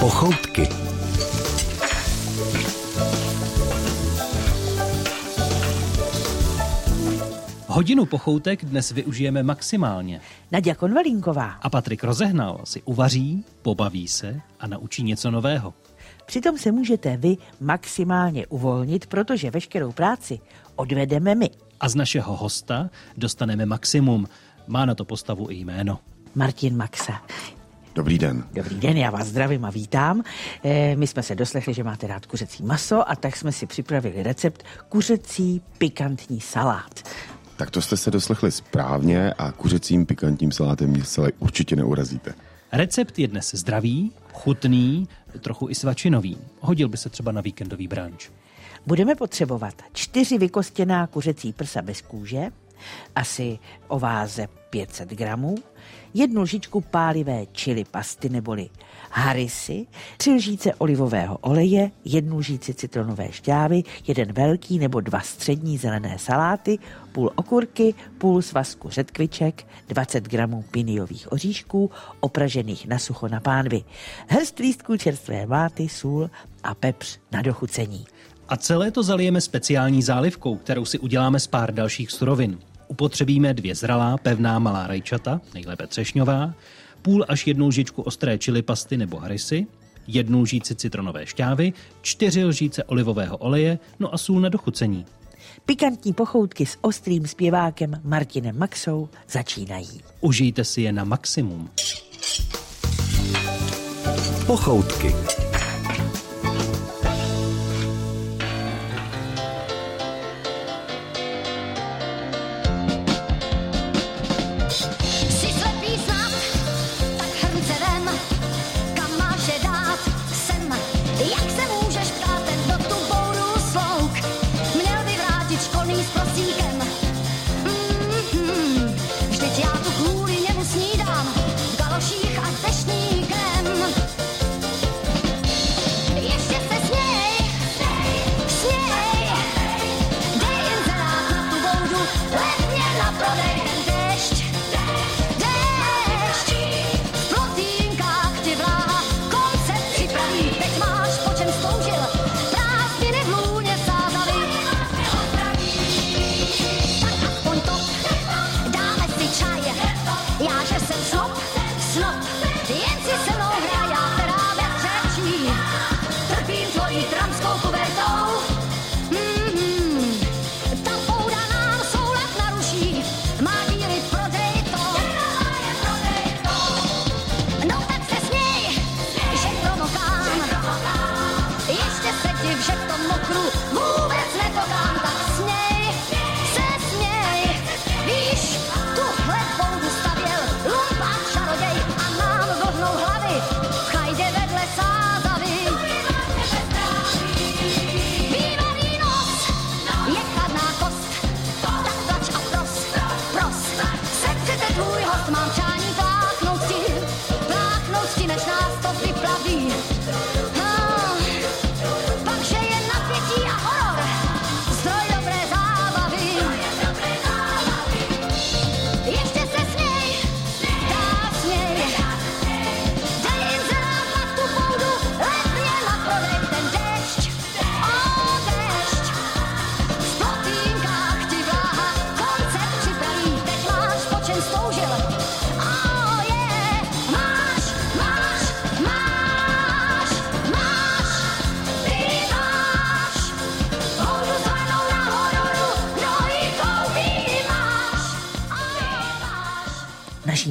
Pochoutky. Hodinu pochoutek dnes využijeme maximálně. Nadia Konvalinková. A Patrik Rozehnal si uvaří, pobaví se a naučí něco nového. Přitom se můžete vy maximálně uvolnit, protože veškerou práci odvedeme my. A z našeho hosta dostaneme maximum. Má na to postavu i jméno. Martin Maxa. Dobrý den. Dobrý den, já vás zdravím a vítám. Eh, my jsme se doslechli, že máte rád kuřecí maso a tak jsme si připravili recept kuřecí pikantní salát. Tak to jste se doslechli správně a kuřecím pikantním salátem mě zcela určitě neurazíte. Recept je dnes zdravý, chutný, trochu i svačinový. Hodil by se třeba na víkendový branč. Budeme potřebovat čtyři vykostěná kuřecí prsa bez kůže, asi o váze 500 gramů, jednu lžičku pálivé čili pasty neboli harisy, tři lžíce olivového oleje, jednu lžíci citronové šťávy, jeden velký nebo dva střední zelené saláty, půl okurky, půl svazku řetkviček, 20 gramů piniových oříšků, opražených na sucho na pánvi, hrst lístků čerstvé máty, sůl a pepř na dochucení. A celé to zalijeme speciální zálivkou, kterou si uděláme z pár dalších surovin. Upotřebíme dvě zralá, pevná malá rajčata, nejlépe třešňová, půl až jednu lžičku ostré čili pasty nebo harisy, jednu lžíci citronové šťávy, čtyři lžíce olivového oleje, no a sůl na dochucení. Pikantní pochoutky s ostrým zpěvákem Martinem Maxou začínají. Užijte si je na maximum. Pochoutky.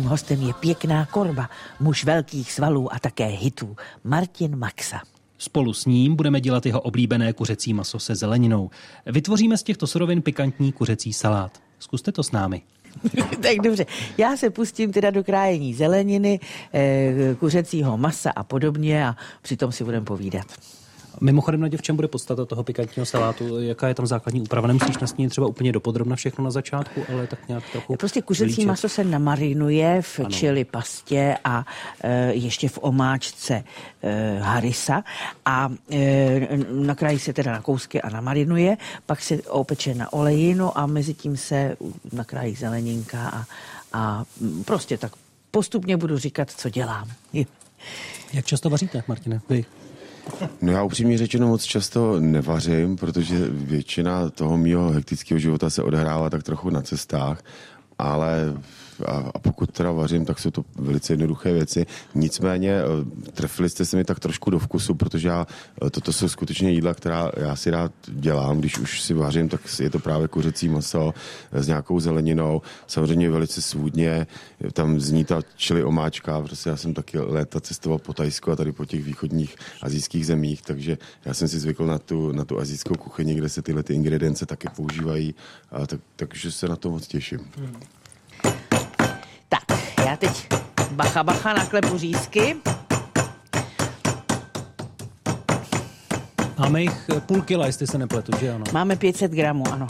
Hostem je pěkná korba, muž velkých svalů a také hitů, Martin Maxa. Spolu s ním budeme dělat jeho oblíbené kuřecí maso se zeleninou. Vytvoříme z těchto surovin pikantní kuřecí salát. Zkuste to s námi. tak dobře, já se pustím teda do krájení zeleniny, eh, kuřecího masa a podobně a přitom si budeme povídat. Mimochodem, Nadě, v čem bude podstata toho pikantního salátu? Jaká je tam základní úprava? Nemusíš nastínit třeba úplně dopodrobna všechno na začátku, ale tak nějak trochu. Prostě kuřecí vylíčet. maso se namarinuje v ano. čili pastě a e, ještě v omáčce e, harisa a e, nakrájí se teda na kousky a namarinuje, pak se opeče na oleji, no a mezi tím se nakrájí zeleninka a, a prostě tak postupně budu říkat, co dělám. Jak často vaříte, Martine? Vy? No já upřímně řečeno moc často nevařím, protože většina toho mého hektického života se odehrává tak trochu na cestách, ale a, a pokud teda vařím, tak jsou to velice jednoduché věci. Nicméně eh, trefili jste se mi tak trošku do vkusu, protože já, eh, toto jsou skutečně jídla, která já si rád dělám. Když už si vařím, tak je to právě kuřecí maso eh, s nějakou zeleninou. Samozřejmě velice svůdně, tam zní ta čili omáčka, protože já jsem taky léta cestoval po Tajsku a tady po těch východních azijských zemích, takže já jsem si zvykl na tu, na tu azijskou kuchyni, kde se tyhle ty ingredience taky používají, a tak, takže se na to moc těším. Hmm. Já teď bacha bacha na klepu řízky. Máme jich půl kila, jestli se nepletu, že ano? Máme 500 gramů, ano.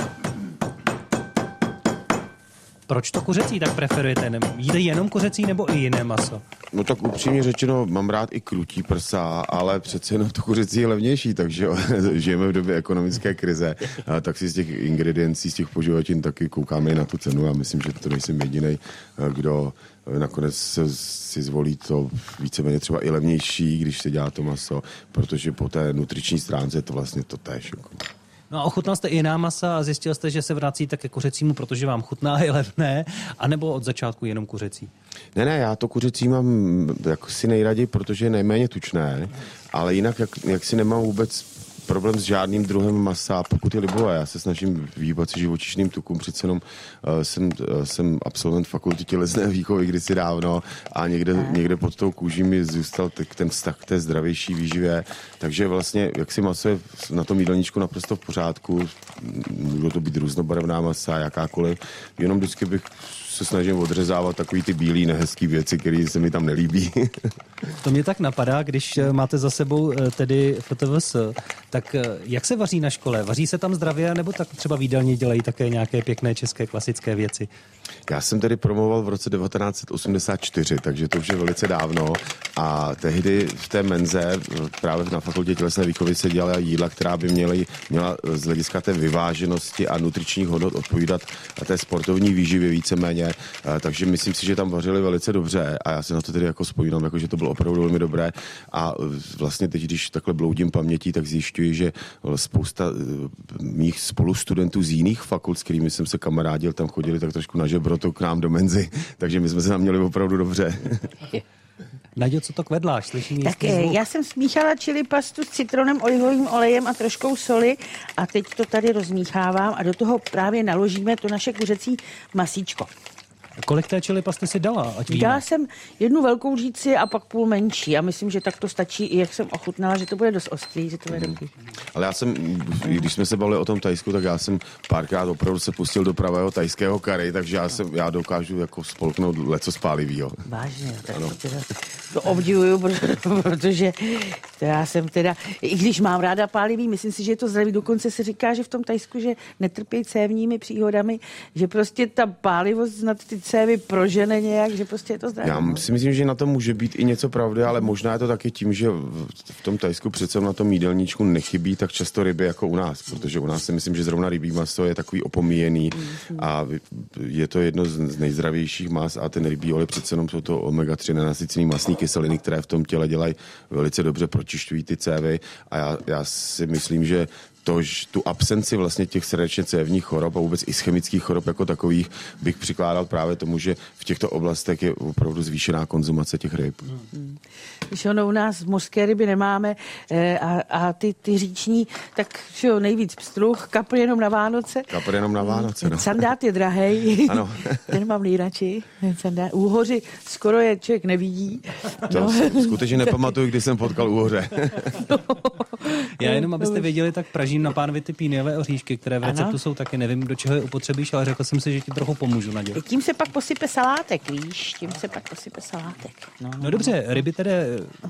Proč to kuřecí tak preferujete? Jíte jenom kuřecí nebo i jiné maso? No tak upřímně řečeno, mám rád i krutí prsa, ale přece jenom to kuřecí je levnější, takže žijeme v době ekonomické krize, tak si z těch ingrediencí, z těch poživatin taky koukáme i na tu cenu a myslím, že to nejsem jediný, kdo nakonec si zvolí to víceméně třeba i levnější, když se dělá to maso, protože po té nutriční stránce je to vlastně to též. Jako. No a ochutnal jste i jiná masa a zjistil jste, že se vracíte ke kuřecímu, protože vám chutná je levné, anebo od začátku jenom kuřecí? Ne, ne, já to kuřecí mám jako si nejraději, protože je nejméně tučné, ale jinak jak, jak si nemám vůbec problém s žádným druhem masa, pokud je libové. Já se snažím vyhýbat si živočišným tukům, přece jenom uh, jsem, uh, jsem absolvent fakulty tělesné výchovy kdysi dávno a někde, někde pod tou kůží mi zůstal t- ten vztah k té zdravější výživě. Takže vlastně, jak si maso je na tom jídelníčku naprosto v pořádku, můžou to být různobarevná masa, jakákoliv, jenom vždycky bych se snažím odřezávat takový ty bílý nehezký věci, které se mi tam nelíbí. to mě tak napadá, když eh, máte za sebou eh, tedy FTVS, tak eh, jak se vaří na škole? Vaří se tam zdravě, nebo tak třeba výdelně dělají také nějaké pěkné české klasické věci? Já jsem tedy promoval v roce 1984, takže to už je velice dávno a tehdy v té menze právě na fakultě tělesné výchovy se dělala jídla, která by měly, měla z hlediska té vyváženosti a nutričních hodnot odpovídat té sportovní výživě víceméně, takže myslím si, že tam vařili velice dobře a já se na to tedy jako spojím, jako že to bylo opravdu velmi dobré a vlastně teď, když takhle bloudím pamětí, tak zjišťuji, že spousta mých spolustudentů z jiných fakult, s kterými jsem se kamarádil, tam chodili tak trošku na žebrotu k nám do menzy, takže my jsme se tam měli opravdu dobře. Naděl, co to kvedláš? Slyším tak eh, zvuk. já jsem smíchala čili pastu s citronem, olivovým olejem a troškou soli a teď to tady rozmíchávám a do toho právě naložíme to naše kuřecí masíčko. Kolik té čili pasty si dala? Ať víme. Dala jsem jednu velkou říci a pak půl menší. A myslím, že tak to stačí, i jak jsem ochutnala, že to bude dost ostrý, že to bude mm. dobrý. Ale já jsem, když jsme se bavili o tom Tajsku, tak já jsem párkrát opravdu se pustil do pravého tajského kary, takže já, jsem, já dokážu jako spolknout leco spálivýho. Vážně, tak ano. to, teda, to obdivuju, protože to já jsem teda, i když mám ráda pálivý, myslím si, že je to zdravý. Dokonce se říká, že v tom Tajsku, že netrpí cévními příhodami, že prostě ta pálivost nad ty cévy prožene nějak, že prostě je to zdravé. Já si myslím, že na tom může být i něco pravdy, ale možná je to taky tím, že v tom Tajsku přece na tom jídelníčku nechybí tak často ryby jako u nás, protože u nás si myslím, že zrovna rybí maso je takový opomíjený a je to jedno z nejzdravějších mas a ten rybí olej přece jenom jsou to omega-3 nenasycený masní kyseliny, které v tom těle dělají velice dobře, pročišťují ty cévy a já, já si myslím, že to, tu absenci vlastně těch srdečně cévních chorob a vůbec i chemických chorob jako takových bych přikládal právě tomu, že v těchto oblastech je opravdu zvýšená konzumace těch ryb. Hmm. Když ono u nás mořské ryby nemáme eh, a, a ty, ty říční, tak jo, nejvíc pstruh, kapr jenom na Vánoce. Kapr jenom na Vánoce, no. Sandát je drahej, ano. ten mám nejradši. Sandát. Úhoři skoro je člověk nevidí. To no. skutečně nepamatuju, kdy jsem potkal úhoře. no. Já jenom, abyste věděli, tak pražím na pánvi ty píniové oříšky, které v receptu ano. jsou taky. Nevím, do čeho je upotřebíš, ale řekl jsem si, že ti trochu pomůžu, Nadě. Tím se pak posype salátek, víš? Tím se pak posype salátek. No, no, no dobře, ryby tedy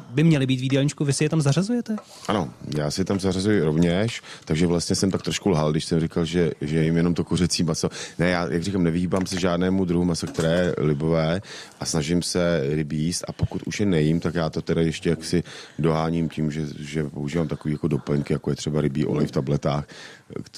by měly být v jídelníčku, vy si je tam zařazujete? Ano, já si tam zařazuji rovněž, takže vlastně jsem tak trošku lhal, když jsem říkal, že, že jim jenom to kuřecí maso. Ne, já, jak říkám, nevyhýbám se žádnému druhu maso, které je libové a snažím se ryby jíst a pokud už je nejím, tak já to teda ještě jaksi doháním tím, že, že používám takový jako doplňky, jako je třeba rybí olej v tabletách,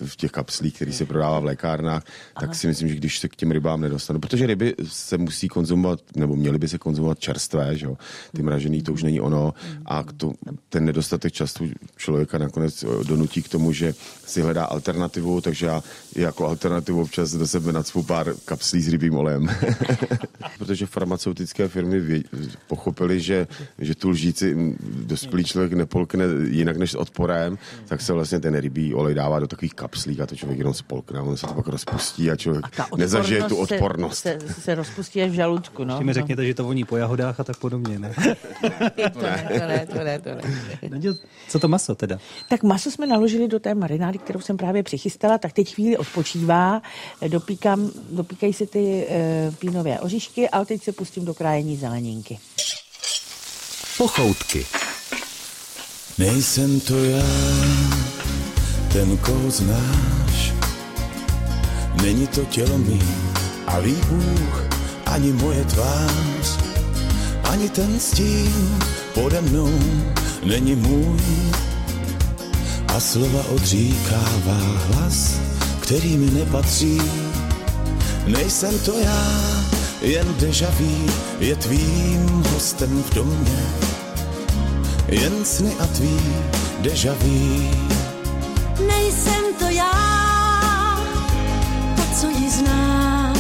v těch kapslích, který se prodává v lékárnách, Aha. tak si myslím, že když se k těm rybám nedostanu, protože ryby se musí konzumovat, nebo měly by se konzumovat čerstvé, že jo? ty mražený to už není ono a to, ten nedostatek času člověka nakonec eh, donutí k tomu, že si hledá alternativu, takže já jako alternativu občas do sebe nadspu pár kapslí s rybím olejem. protože farmaceutické firmy pochopili, že, že tu lžíci dospělý člověk nepolkne jinak než s odporem, tak se vlastně ten rybí olej dává do takových kapslík a to člověk jenom spolkne a on se to pak rozpustí a člověk a nezažije tu odpornost. Se, se, se rozpustí až v žaludku. No. mi řekněte, že to voní po jahodách a tak podobně, ne? to ne, to ne, to ne, to ne. Co to maso teda? Tak maso jsme naložili do té marinády, kterou jsem právě přichystala, tak teď chvíli odpočívá, dopíkám, dopíkají se ty e, pínové oříšky, ale teď se pustím do krájení zeleninky. Pochoutky. Nejsem to já, ten, koho znáš. Není to tělo mý a ví Bůh, ani moje tvář, ani ten stín pode mnou není můj. A slova odříkává hlas, který mi nepatří. Nejsem to já, jen dežaví je tvým hostem v domě. Jen sny a tvý dežaví nejsem to já, ta, co ji znáš,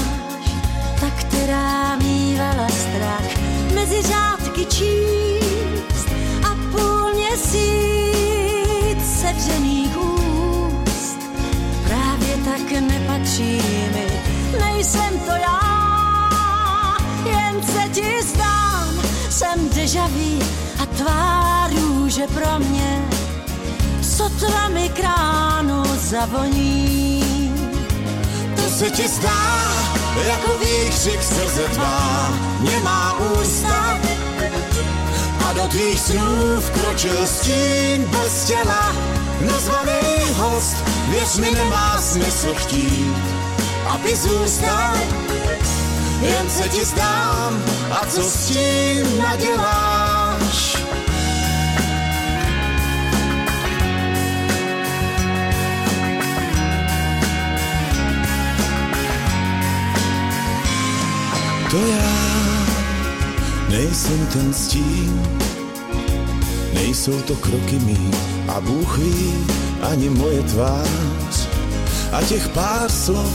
ta, která mývala strach mezi řádky číst a půl měsíc sevřených úst. Právě tak nepatří mi, nejsem to já, jen se ti zdám, jsem deja a tvá růže pro mě sotva mi kránu zavoní. To se ti zdá, jako výkřik srdce tvá, nemá ústa. A do tvých snů vkročil stín bez těla, nazvaný host, věř mi nemá smysl chtít, aby zůstal. Jen se ti zdám, a co s tím naděláš? To já nejsem ten stín, nejsou to kroky mý a Bůh ví ani moje tvář. A těch pár slov,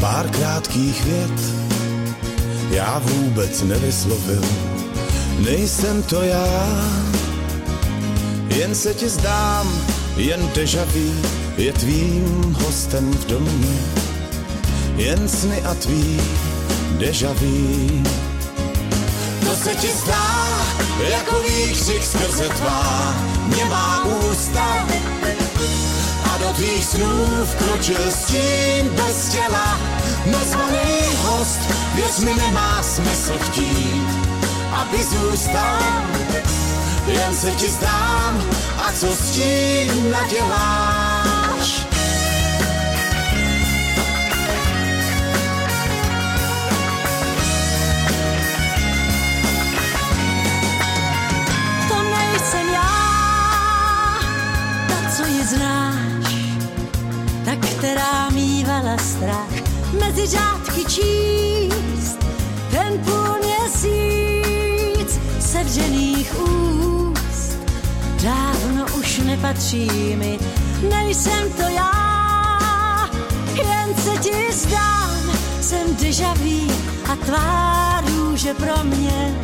pár krátkých vět já vůbec nevyslovil. Nejsem to já, jen se ti zdám, jen deja je tvým hostem v domě, jen sny a tvý deja vu. To se ti zdá, jako výkřik skrze tvá, nemá ústa. A do tvých snů vkročil stín bez těla, nazvaný host, věř mi nemá smysl chtít, aby zůstal. Jen se ti zdám, a co s tím naděláš? Strach mezi řádky číst. Ten půl měsíc sevřených úst dávno už nepatří mi, nejsem to já, jen se ti zdám, jsem dežaví a tvá růže pro mě,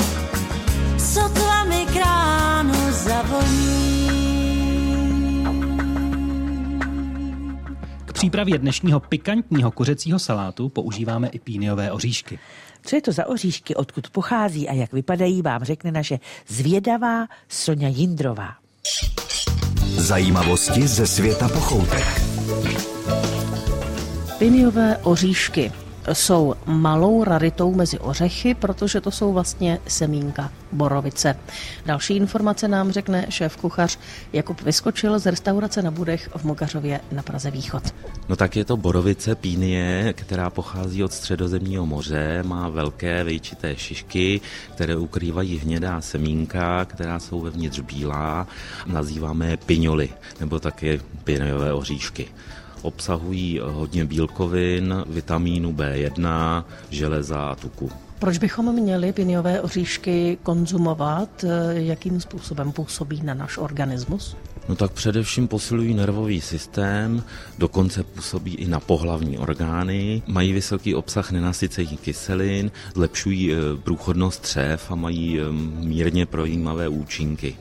sotva mi kránu zavoní. Přípravě dnešního pikantního kuřecího salátu používáme i píniové oříšky. Co je to za oříšky, odkud pochází a jak vypadají, vám řekne naše zvědavá Sonja Jindrová. Zajímavosti ze světa pochoutek. Piniové oříšky. Jsou malou raritou mezi ořechy, protože to jsou vlastně semínka borovice. Další informace nám řekne šéf kuchař Jakub Vyskočil z restaurace na Budech v Mokařově na Praze Východ. No tak je to borovice pínie, která pochází od středozemního moře, má velké vejčité šišky, které ukrývají hnědá semínka, která jsou vevnitř bílá. Nazýváme je piňoly, nebo také pinejové oříšky obsahují hodně bílkovin, vitamínu B1, železa a tuku. Proč bychom měli piniové oříšky konzumovat? Jakým způsobem působí na náš organismus? No tak především posilují nervový systém, dokonce působí i na pohlavní orgány, mají vysoký obsah nenasycených kyselin, zlepšují eh, průchodnost střev a mají eh, mírně projímavé účinky.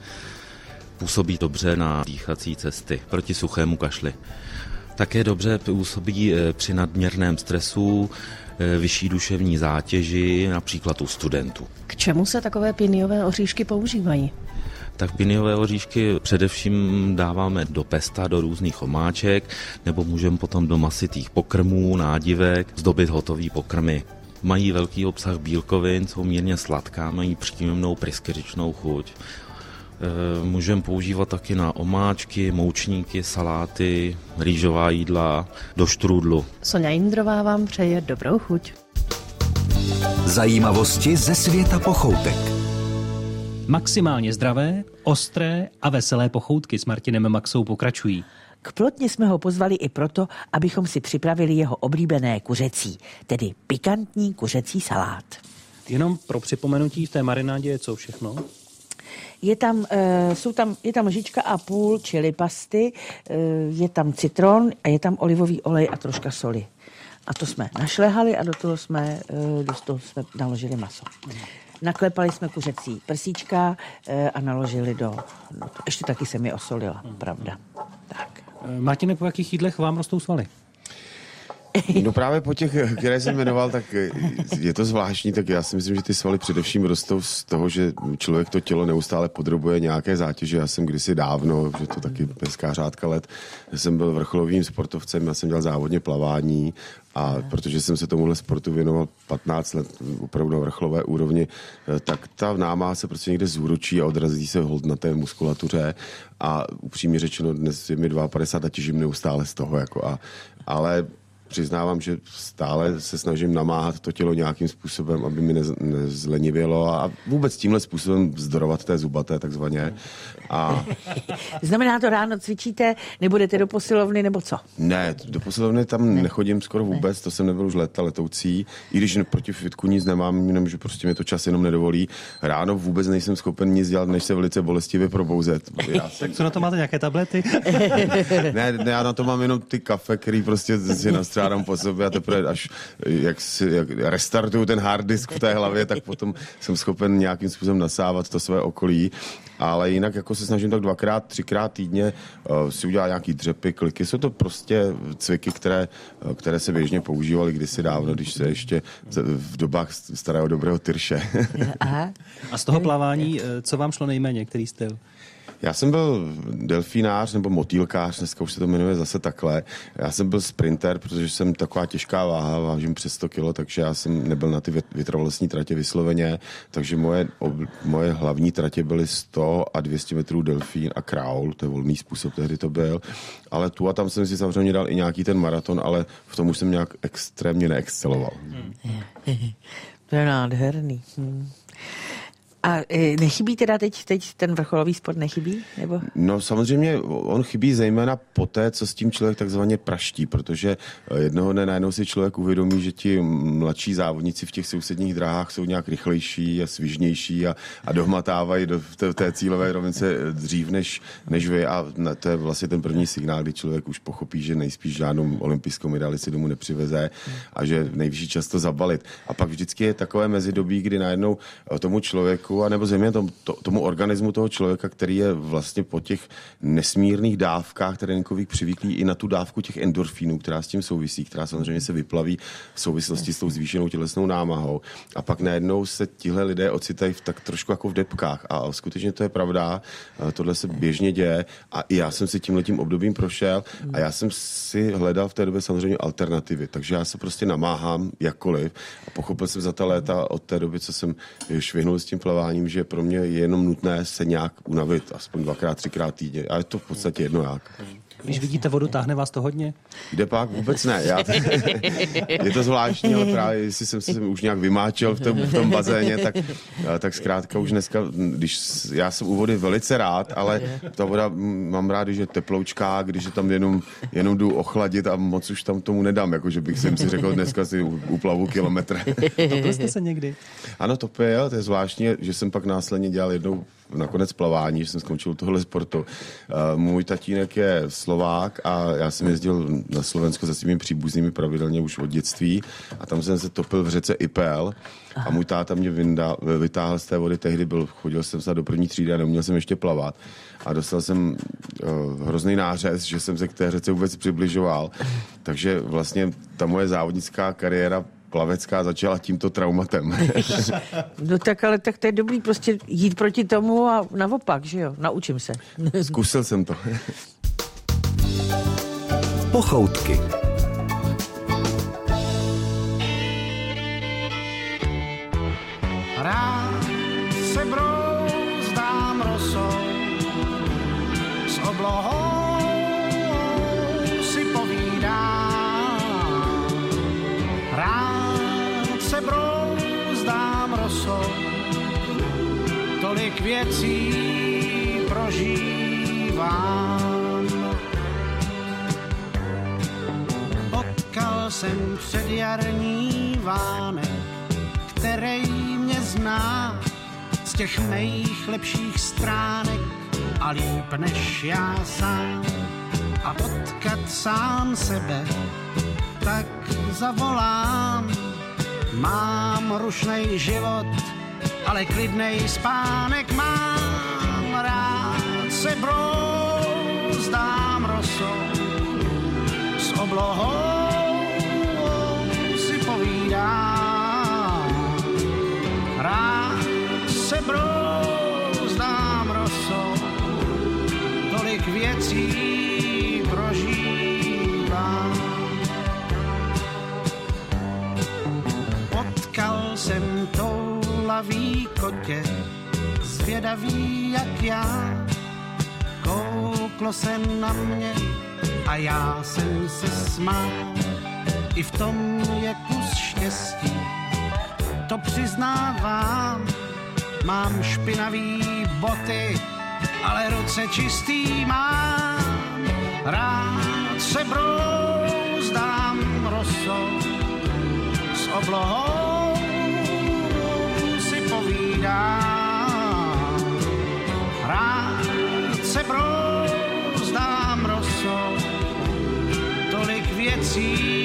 Působí dobře na dýchací cesty proti suchému kašli. Také dobře působí eh, při nadměrném stresu, eh, vyšší duševní zátěži, například u studentů. K čemu se takové piniové oříšky používají? tak piniové oříšky především dáváme do pesta, do různých omáček, nebo můžeme potom do masitých pokrmů, nádivek, zdobit hotový pokrmy. Mají velký obsah bílkovin, jsou mírně sladká, mají příjemnou pryskyřičnou chuť. Eh, můžeme používat taky na omáčky, moučníky, saláty, rýžová jídla, do štrůdlu. Sonja Jindrová vám přeje dobrou chuť. Zajímavosti ze světa pochoutek. Maximálně zdravé, ostré a veselé pochoutky s Martinem Maxou pokračují. K plotně jsme ho pozvali i proto, abychom si připravili jeho oblíbené kuřecí, tedy pikantní kuřecí salát. Jenom pro připomenutí v té marinádě je co všechno? Je tam, uh, jsou tam, je tam lžička a půl čili pasty, uh, je tam citron a je tam olivový olej a troška soli. A to jsme našlehali a do toho jsme, uh, do toho jsme naložili maso. Naklepali jsme kuřecí prsíčka a naložili do, do ještě taky se mi osolila, pravda. Tak. Martine, po jakých jídlech vám rostou svaly? No právě po těch, které jsem jmenoval, tak je to zvláštní, tak já si myslím, že ty svaly především rostou z toho, že člověk to tělo neustále podrobuje nějaké zátěže. Já jsem kdysi dávno, že to taky hezká řádka let, jsem byl vrcholovým sportovcem, já jsem dělal závodně plavání a protože jsem se tomuhle sportu věnoval 15 let opravdu na vrcholové úrovni, tak ta náma se prostě někde zúročí a odrazí se hold na té muskulatuře a upřímně řečeno dnes je mi 52 a těžím neustále z toho. Jako a, ale přiznávám, že stále se snažím namáhat to tělo nějakým způsobem, aby mi nezlenivělo a vůbec tímhle způsobem vzdorovat té zubaté takzvaně. A... Znamená to ráno cvičíte, nebudete do posilovny nebo co? Ne, do posilovny tam ne. nechodím skoro vůbec, ne. to jsem nebyl už leta letoucí, i když proti fitku nic nemám, jenom že prostě mi to čas jenom nedovolí. Ráno vůbec nejsem schopen nic dělat, než se velice bolestivě probouzet. Já jsem... tak co na to máte, nějaké tablety? ne, ne, já na to mám jenom ty kafe, který prostě si nastřádám po sobě a teprve až jak, si, jak restartuju ten hard disk v té hlavě, tak potom jsem schopen nějakým způsobem nasávat to své okolí ale jinak jako se snažím tak dvakrát, třikrát týdně uh, si udělat nějaký dřepy, kliky. Jsou to prostě cviky, které, uh, které se běžně používaly kdysi dávno, když se ještě v dobách starého dobrého tyrše. Aha. A z toho plavání, eh, co vám šlo nejméně, který styl? Já jsem byl delfinář nebo motýlkář, dneska už se to jmenuje zase takhle. Já jsem byl sprinter, protože jsem taková těžká váha, vážím přes 100 kilo, takže já jsem nebyl na ty vytrvalostní tratě vysloveně, takže moje, ob, moje hlavní tratě byly 100 a 200 metrů delfín a kraul, to je volný způsob, tehdy to byl. Ale tu a tam jsem si samozřejmě dal i nějaký ten maraton, ale v tom už jsem nějak extrémně neexceloval. Hmm. To je nádherný. Hmm. A e, nechybí teda teď, teď ten vrcholový sport, nechybí? Nebo? No samozřejmě on chybí zejména po té, co s tím člověk takzvaně praští, protože e, jednoho dne najednou si člověk uvědomí, že ti mladší závodníci v těch sousedních dráhách jsou nějak rychlejší a svižnější a, a dohmatávají do té, té cílové rovnice dřív než, než vy a to je vlastně ten první signál, kdy člověk už pochopí, že nejspíš žádnou olympijskou medaili si domů nepřiveze a že nejvyšší často zabalit. A pak vždycky je takové mezidobí, kdy najednou tomu člověku člověku, anebo zejména tomu, to, tomu organismu toho člověka, který je vlastně po těch nesmírných dávkách tréninkových přivyklý i na tu dávku těch endorfínů, která s tím souvisí, která samozřejmě se vyplaví v souvislosti s tou zvýšenou tělesnou námahou. A pak najednou se tihle lidé ocitají v tak trošku jako v depkách. A skutečně to je pravda, tohle se běžně děje a i já jsem si tím letím obdobím prošel a já jsem si hledal v té době samozřejmě alternativy, takže já se prostě namáhám jakkoliv a pochopil jsem za ta léta od té doby, co jsem švihnul s tím plaváním, že pro mě je jenom nutné se nějak unavit, aspoň dvakrát, třikrát týdně. A je to v podstatě jedno jak. Když vidíte vodu, táhne vás to hodně? Jde pak vůbec ne. Já, je to zvláštní, ale právě jestli jsem se už nějak vymáčel v tom, v tom bazéně, tak, tak zkrátka už dneska, když já jsem u vody velice rád, ale ta voda mám rád, že je teploučká, když je tam jenom, jenom jdu ochladit a moc už tam tomu nedám, jako že bych si řekl, dneska si uplavu kilometr. to jste se někdy? Ano, to je, to je zvláštní, že jsem pak následně dělal jednou nakonec plavání, že jsem skončil tohle sportu. Uh, můj tatínek je Slovák a já jsem jezdil na Slovensko se svými příbuznými pravidelně už od dětství a tam jsem se topil v řece Ipel a můj táta mě vyndal, vytáhl z té vody, tehdy byl, chodil jsem se do první třídy a neuměl jsem ještě plavat a dostal jsem uh, hrozný nářez, že jsem se k té řece vůbec přibližoval. Takže vlastně ta moje závodnická kariéra plavecká začala tímto traumatem. no tak ale tak to je dobrý prostě jít proti tomu a naopak, že jo, naučím se. Zkusil jsem to. Pochoutky. Věcí prožívám. Potkal jsem předjarní vánek, který mě zná z těch mých lepších stránek a líp než já sám. A potkat sám sebe, tak zavolám. Mám rušnej život, ale klidnej spánek mám rád se brouzdám rosou. S oblohou si povídám rád se brouzdám rosou. Tolik věcí prožívám. Potkal jsem toulavý kotě zvědavý jak já kouklo se na mě a já jsem se smál. I v tom je kus štěstí, to přiznávám. Mám špinavý boty, ale ruce čistý mám. Rád se brouzdám rosou s oblohou povídám. Rád se brouzdám rosou tolik věcí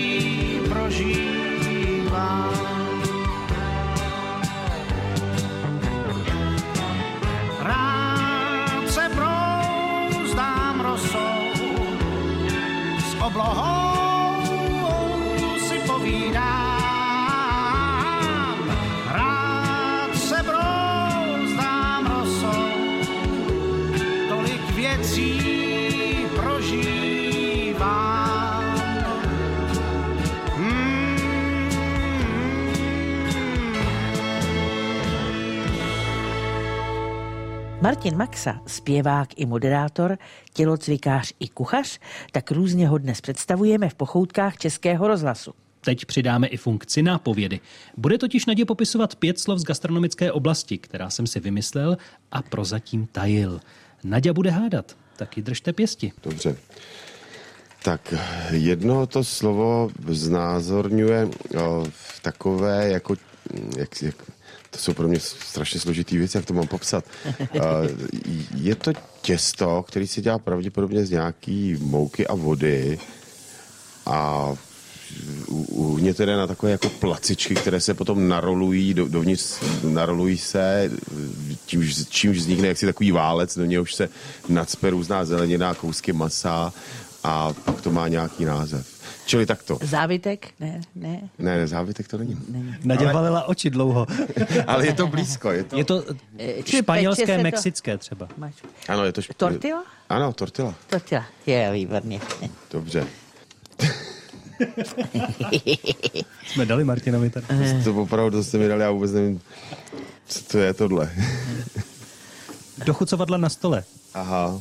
Martin Maxa, zpěvák i moderátor, tělocvikář i kuchař, tak různě ho dnes představujeme v pochoutkách Českého rozhlasu. Teď přidáme i funkci nápovědy. Bude totiž Nadě popisovat pět slov z gastronomické oblasti, která jsem si vymyslel a prozatím tajil. Nadě bude hádat, taky držte pěsti. Dobře. Tak jedno to slovo znázorňuje o, takové jako, jak, jak, to jsou pro mě strašně složitý věci, jak to mám popsat. Je to těsto, který se dělá pravděpodobně z nějaký mouky a vody a u- uvnitř tedy na takové jako placičky, které se potom narolují, do, dovnitř narolují se, čímž, čímž vznikne jaksi takový válec, do něhož se nadspe různá zelenina, kousky masa a pak to má nějaký název. Čili takto. Závitek? Ne, ne. Ne, ne, závitek to není. Nadě Ale- valila oči dlouho. Ale je to blízko. Je to, Je to Eh, španělské, to- mexické třeba. Máš ano, je to... šp- Tortilla? Ano, tortila. tortilla. Je, výborně. Dobře. Jsme dali Martinovi tady. To opravdu jste mi dali, já vůbec nevím, co to je tohle. Dochucovadla na stole. Aha.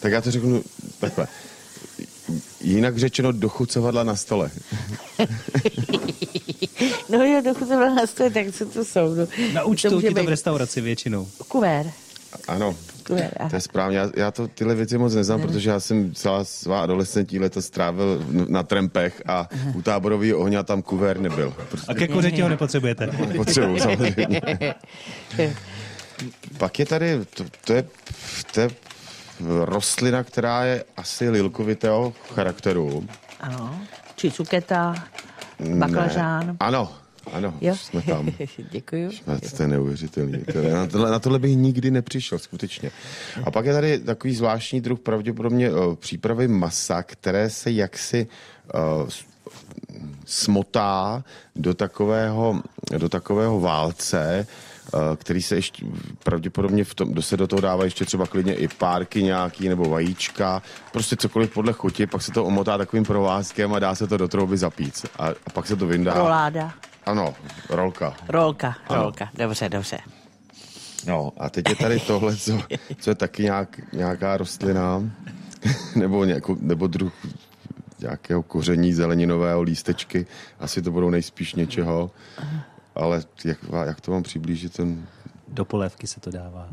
Tak já to řeknu takhle. Jinak řečeno dochucovadla na stole. No jo, dokud to bylo na stole, tak co to jsou? No. Na účtu ti to v restauraci většinou. Kuvér. Ano, to je správně. Já, já to tyhle věci moc neznám, protože já jsem celá svá adolescentí leta strávil na trempech a u táborového ohně tam kuvér nebyl. A ke kořeti ho nepotřebujete. Potřebuji samozřejmě. Pak je tady, to, to, je, to je rostlina, která je asi lilkovitého charakteru. Ano. Či cuketa, baklažán. Ne. Ano, ano, Jo? jsme tam. Děkuju. A To, je neuvěřitelné. To, na, tohle, na tohle bych nikdy nepřišel, skutečně. A pak je tady takový zvláštní druh pravděpodobně uh, přípravy masa, které se jaksi uh, smotá do takového, do takového válce, který se ještě pravděpodobně v tom, se do toho dává ještě třeba klidně i párky nějaký nebo vajíčka, prostě cokoliv podle chuti, pak se to omotá takovým provázkem a dá se to do trouby zapít. A, a pak se to vyndá. Roláda. Ano, rolka. Rolka, Ano. rolka. Dobře, dobře. No a teď je tady tohle, co, co je taky nějak, nějaká rostlina, nebo, nějakou, nebo druh nějakého koření zeleninového lístečky. Asi to budou nejspíš něčeho. Ale jak, jak to mám přiblížit, ten, Do polévky se to dává.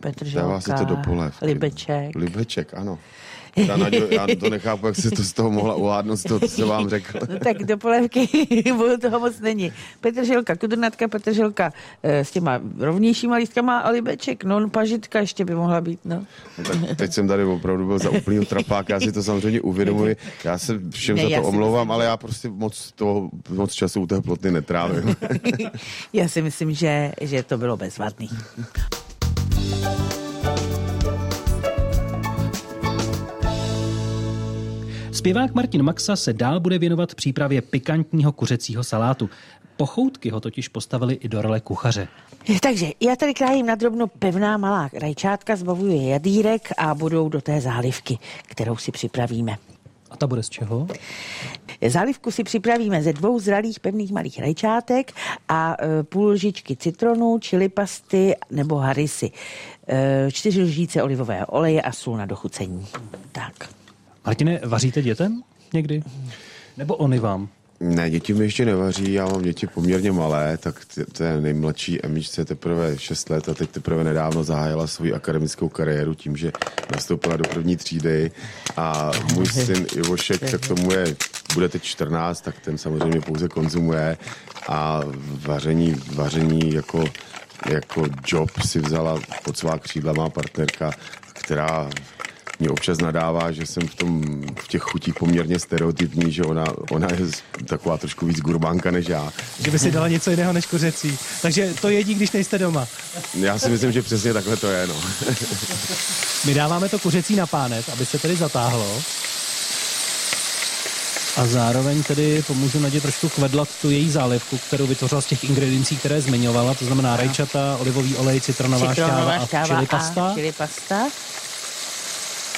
Petrželka, dává se to do polévky. libeček. Libeček, ano. Já, Naďo, já to nechápu, jak se to z toho mohla uhádnout, z toho, co jsem vám řekl. No tak do polévky toho moc není. Petrželka, kudrnatka, petrželka eh, s těma rovnějšíma lístkama a libeček. No, pažitka ještě by mohla být, no. No, tak teď jsem tady opravdu byl za úplný trapák, já si to samozřejmě uvědomuji. Já se všem Ne, za to omlouvám, ale já prostě moc, toho, moc času u té plotny netrávím. Já si myslím, že, že to bylo bezvadný. Zpěvák Martin Maxa se dál bude věnovat přípravě pikantního kuřecího salátu. Pochoutky ho totiž postavili i do role kuchaře. Takže já tady krájím na drobno pevná malá rajčátka, zbavuju jadýrek a budou do té zálivky, kterou si připravíme. A ta bude z čeho? Zálivku si připravíme ze dvou zralých pevných malých rajčátek a e, půl lžičky citronu, čili pasty nebo harisy. E, čtyři lžíce olivového oleje a sůl na dochucení. Tak. Martine, vaříte dětem někdy? Nebo oni vám? Ne, děti mi ještě nevaří, já mám děti poměrně malé, tak t- té nejmladší Emičce je teprve 6 let a teď teprve nedávno zahájila svou akademickou kariéru tím, že nastoupila do první třídy a můj syn Ivošek, tak tomu je, bude teď 14, tak ten samozřejmě pouze konzumuje a vaření, vaření jako, jako job si vzala pod svá křídla má partnerka, která mě občas nadává, že jsem v, tom, v těch chutích poměrně stereotypní, že ona, ona je taková trošku víc gurbánka než já. Že by si dala něco jiného než kuřecí. Takže to jedí, když nejste doma. Já si myslím, že přesně takhle to je. No. My dáváme to kuřecí na pánev, aby se tedy zatáhlo. A zároveň tedy pomůžu Nadě trošku kvedlat tu její zálivku, kterou vytvořila z těch ingrediencí, které zmiňovala, to znamená rajčata, olivový olej, citronová, šťáva a šťáva čili pasta. A čili pasta.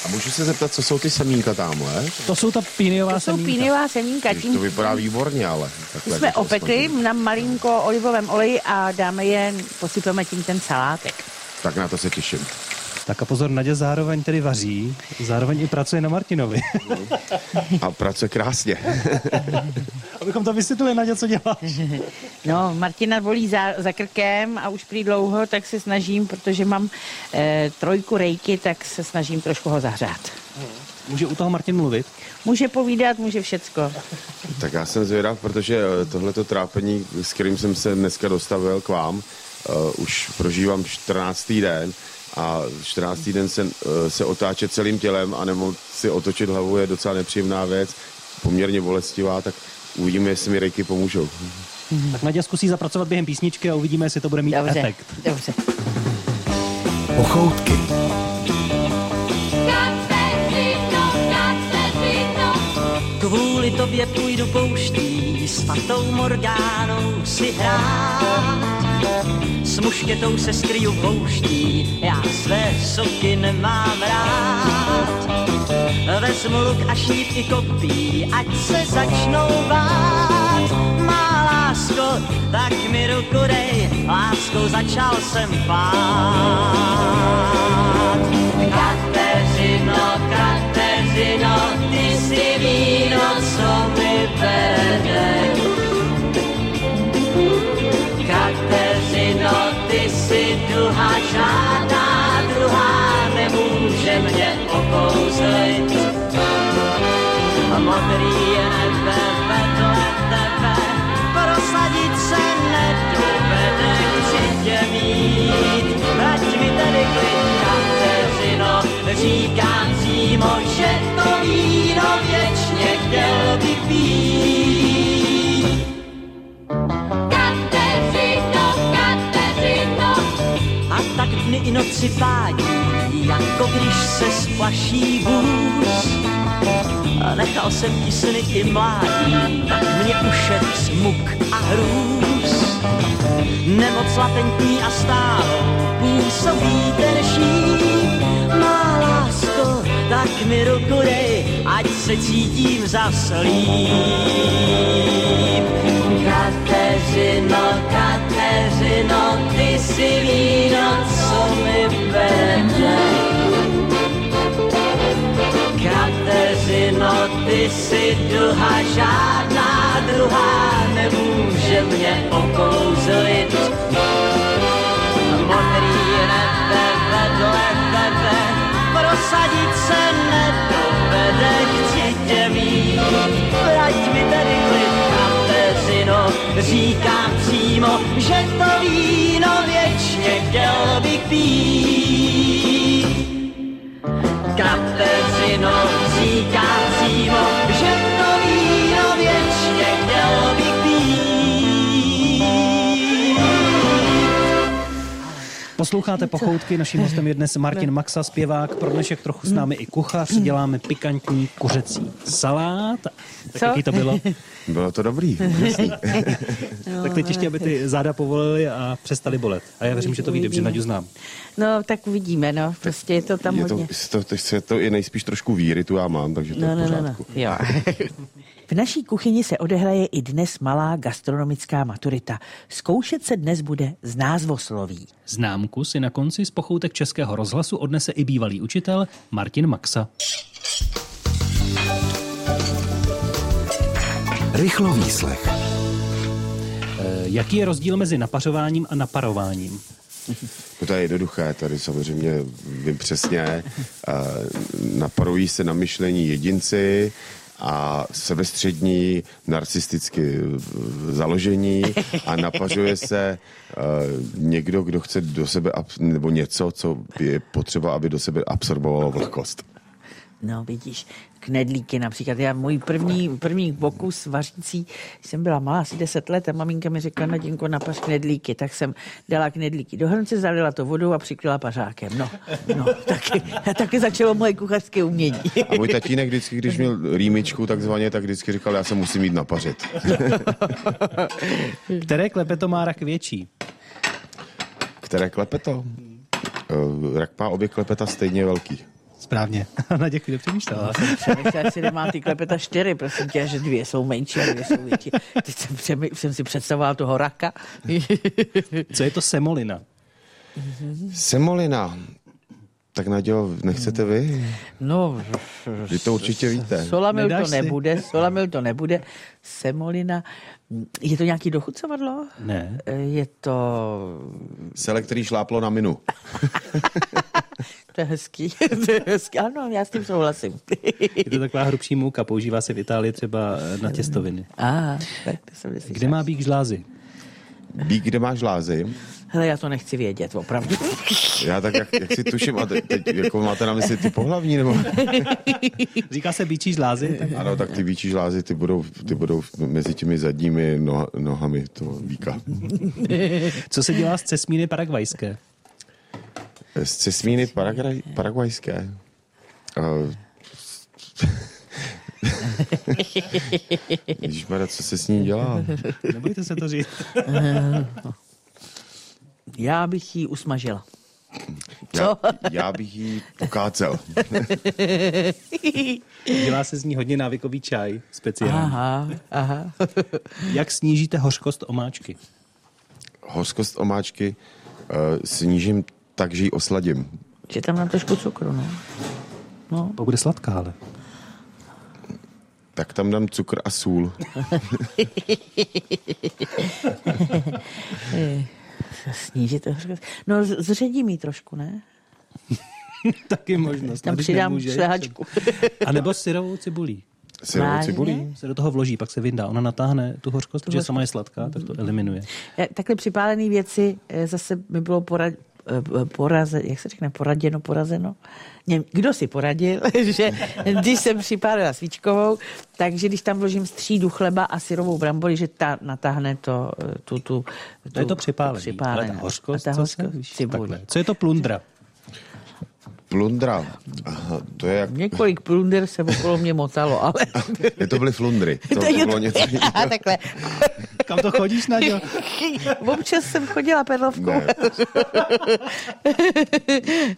A můžu se zeptat, co jsou ty semínka tamhle? To jsou ta píniová To jsou semínka. pínová semínka. Když Tím to vypadá výborně, ale. Takhle, jsme když opekli aspoň- na malinko olivovém oleji a dáme je, posypeme tím ten salátek. Tak na to se těším. Tak a pozor, Nadě zároveň tedy vaří, zároveň i pracuje na Martinovi. A pracuje krásně. Abychom to vysvětlili, Nadě, co děláš. No, Martina volí za, za krkem a už prý dlouho, tak se snažím, protože mám eh, trojku rejky, tak se snažím trošku ho zahřát. Může u toho Martin mluvit? Může povídat, může všecko. Tak já jsem zvědav, protože eh, tohleto trápení, s kterým jsem se dneska dostavil k vám, uh, už prožívám 14. den a 14. den se, uh, se otáčet celým tělem a nemoct si otočit hlavu je docela nepříjemná věc. poměrně bolestivá, tak uvidíme, jestli mi rejky pomůžou. Tak Naděja zkusí zapracovat během písničky a uvidíme, jestli to bude mít Dobře, efekt. dobře. Pochoutky. Kvůli tobě půjdu pouští s fatou Morgánou si hrát. S mušketou se skryju pouští, já své soky nemám rád. Vezmu luk a šíp i kopí, ať se začnou bát. Má lásko, tak mi ruku dej, láskou začal jsem pát. Tedy klid, Kateřino, říkám přímo, že to víno věčně chtěl bych pít. Kateřino, Kateřino. A tak dny i noci pádí, jako když se splaší vůz. A nechal jsem ti sny i mládí, tak mě ušet smuk a hrůz. Nemoc latentní a stálo působí ten šíp. Má lásko, tak mi ruku dej, ať se cítím zas líp. Kateřino, Kateřino, ty jsi víno, co mi vede. Kateřino, ty jsi duha, žádná druhá nemůže mě okouzlit. Vedle tebe, prosadit se nedovede, chci tě mít. Vrať mi tedy klid, Kateřino, říkám přímo, že to víno věčně chtěl bych pít. Kateřino říká přímo, že Posloucháte pochoutky, naším hostem je dnes Martin Maxa, zpěvák, pro dnešek trochu s námi i kuchař, děláme pikantní kuřecí salát. Tak Co? jaký to bylo? Bylo to dobrý, jasný. tak teď ještě, aby ty záda povolily a přestali bolet. A já věřím, že to vyjde, protože Naďu znám. No, tak uvidíme, no. Prostě je to tam Je to, hodně. to, to, to, to je nejspíš trošku víry, tu já mám, takže to No, je v no, no, no. pořádku. Jo. V naší kuchyni se odehraje i dnes malá gastronomická maturita. Zkoušet se dnes bude z názvosloví. Známku si na konci z pochoutek Českého rozhlasu odnese i bývalý učitel Martin Maxa. Rychlovýslech. E, Jaký je rozdíl mezi napařováním a naparováním? No to je jednoduché, tady samozřejmě vím přesně, eh, naparují se na myšlení jedinci a sebestřední narcisticky založení a napařuje se eh, někdo, kdo chce do sebe, nebo něco, co je potřeba, aby do sebe absorbovalo vlhkost. No, vidíš, knedlíky například. Já můj první, první pokus vařící, jsem byla malá, asi 10 let a maminka mi řekla, Nadinko, napař knedlíky. Tak jsem dala knedlíky do hrnce, zalila to vodou a přikryla pařákem. No, no taky, taky začalo moje kuchařské umění. A můj tatínek vždycky, když měl rýmičku takzvaně, tak vždycky říkal, já se musím jít napařit. Které klepeto má rak větší? Které klepeto? Eh, Rak má obě klepeta stejně velký. Správně. Na děkuji, přemýšlela. Přemýšlela, jestli nemám ty klepeta čtyři, prosím tě, že dvě jsou menší a dvě jsou větší. Teď jsem, přemý, jsem si představoval toho raka. Co je to semolina? Semolina. Tak Nadějo, nechcete vy? No, Vy to určitě víte. solamil Nedáš to si? nebude, solamil to nebude. Semolina, je to nějaký dochucovadlo? Ne. Je to, Sele, který šláplo na minu. To je hezký, to je hezký. Ano, já s tím souhlasím. Je to taková hrubší mouka, používá se v Itálii třeba na těstoviny. A, tak to jsem neslyšela. Kde má být žlázy? Bík, kde máš lázy? Hele, já to nechci vědět, opravdu. Já tak, jak, jak si tuším, a teď, teď jako máte na mysli ty pohlavní, nebo? Říká se bíčí žlázy? Tak... Ano, tak ty víčí žlázy, ty budou, ty budou mezi těmi zadními noha, nohami toho víka. Co se dělá z cesmíny paragvajské? Z cesmíny paragraj, paraguajské. Uh, Ježišmarja, co se s ní dělá? Nebojte se to říct. Já bych ji usmažila. Já, já bych jí pokácel. Dělá se z ní hodně návykový čaj, speciální. Aha, aha. Jak snížíte hořkost omáčky? Hořkost omáčky uh, snížím tak, že ji osladím. Že tam mám trošku cukru, no. no. To bude sladká, ale. Tak tam dám cukr a sůl. Snížit to hořkost. No, z- zředím ji trošku, ne? Taky možnost. Tam přidám nemůže, šlehačku. A nebo syrovou cibulí. Syrovou Vážně? cibulí. Se do toho vloží, pak se vyndá. Ona natáhne tu hořkost, protože sama je sladká, tak to eliminuje. Takhle připálené věci eh, zase mi bylo porad, poraze, jak se řekne, poraděno, porazeno. Něm, kdo si poradil, že když jsem připálila svíčkovou, takže když tam vložím střídu chleba a syrovou bramboli, že ta natáhne to, eh, tu, tu, To je to připálení. připálení. Ale ta hořkost, a ta co hořkost se, víš, cibulí. takhle. Co je to plundra? Plundra. Aha, to je jak... Několik plunder se okolo mě motalo, ale... Je to byly flundry. To, to bylo něco jiného. A takhle. Kam to chodíš, Naďo? Občas jsem chodila pedlovkou. Ne.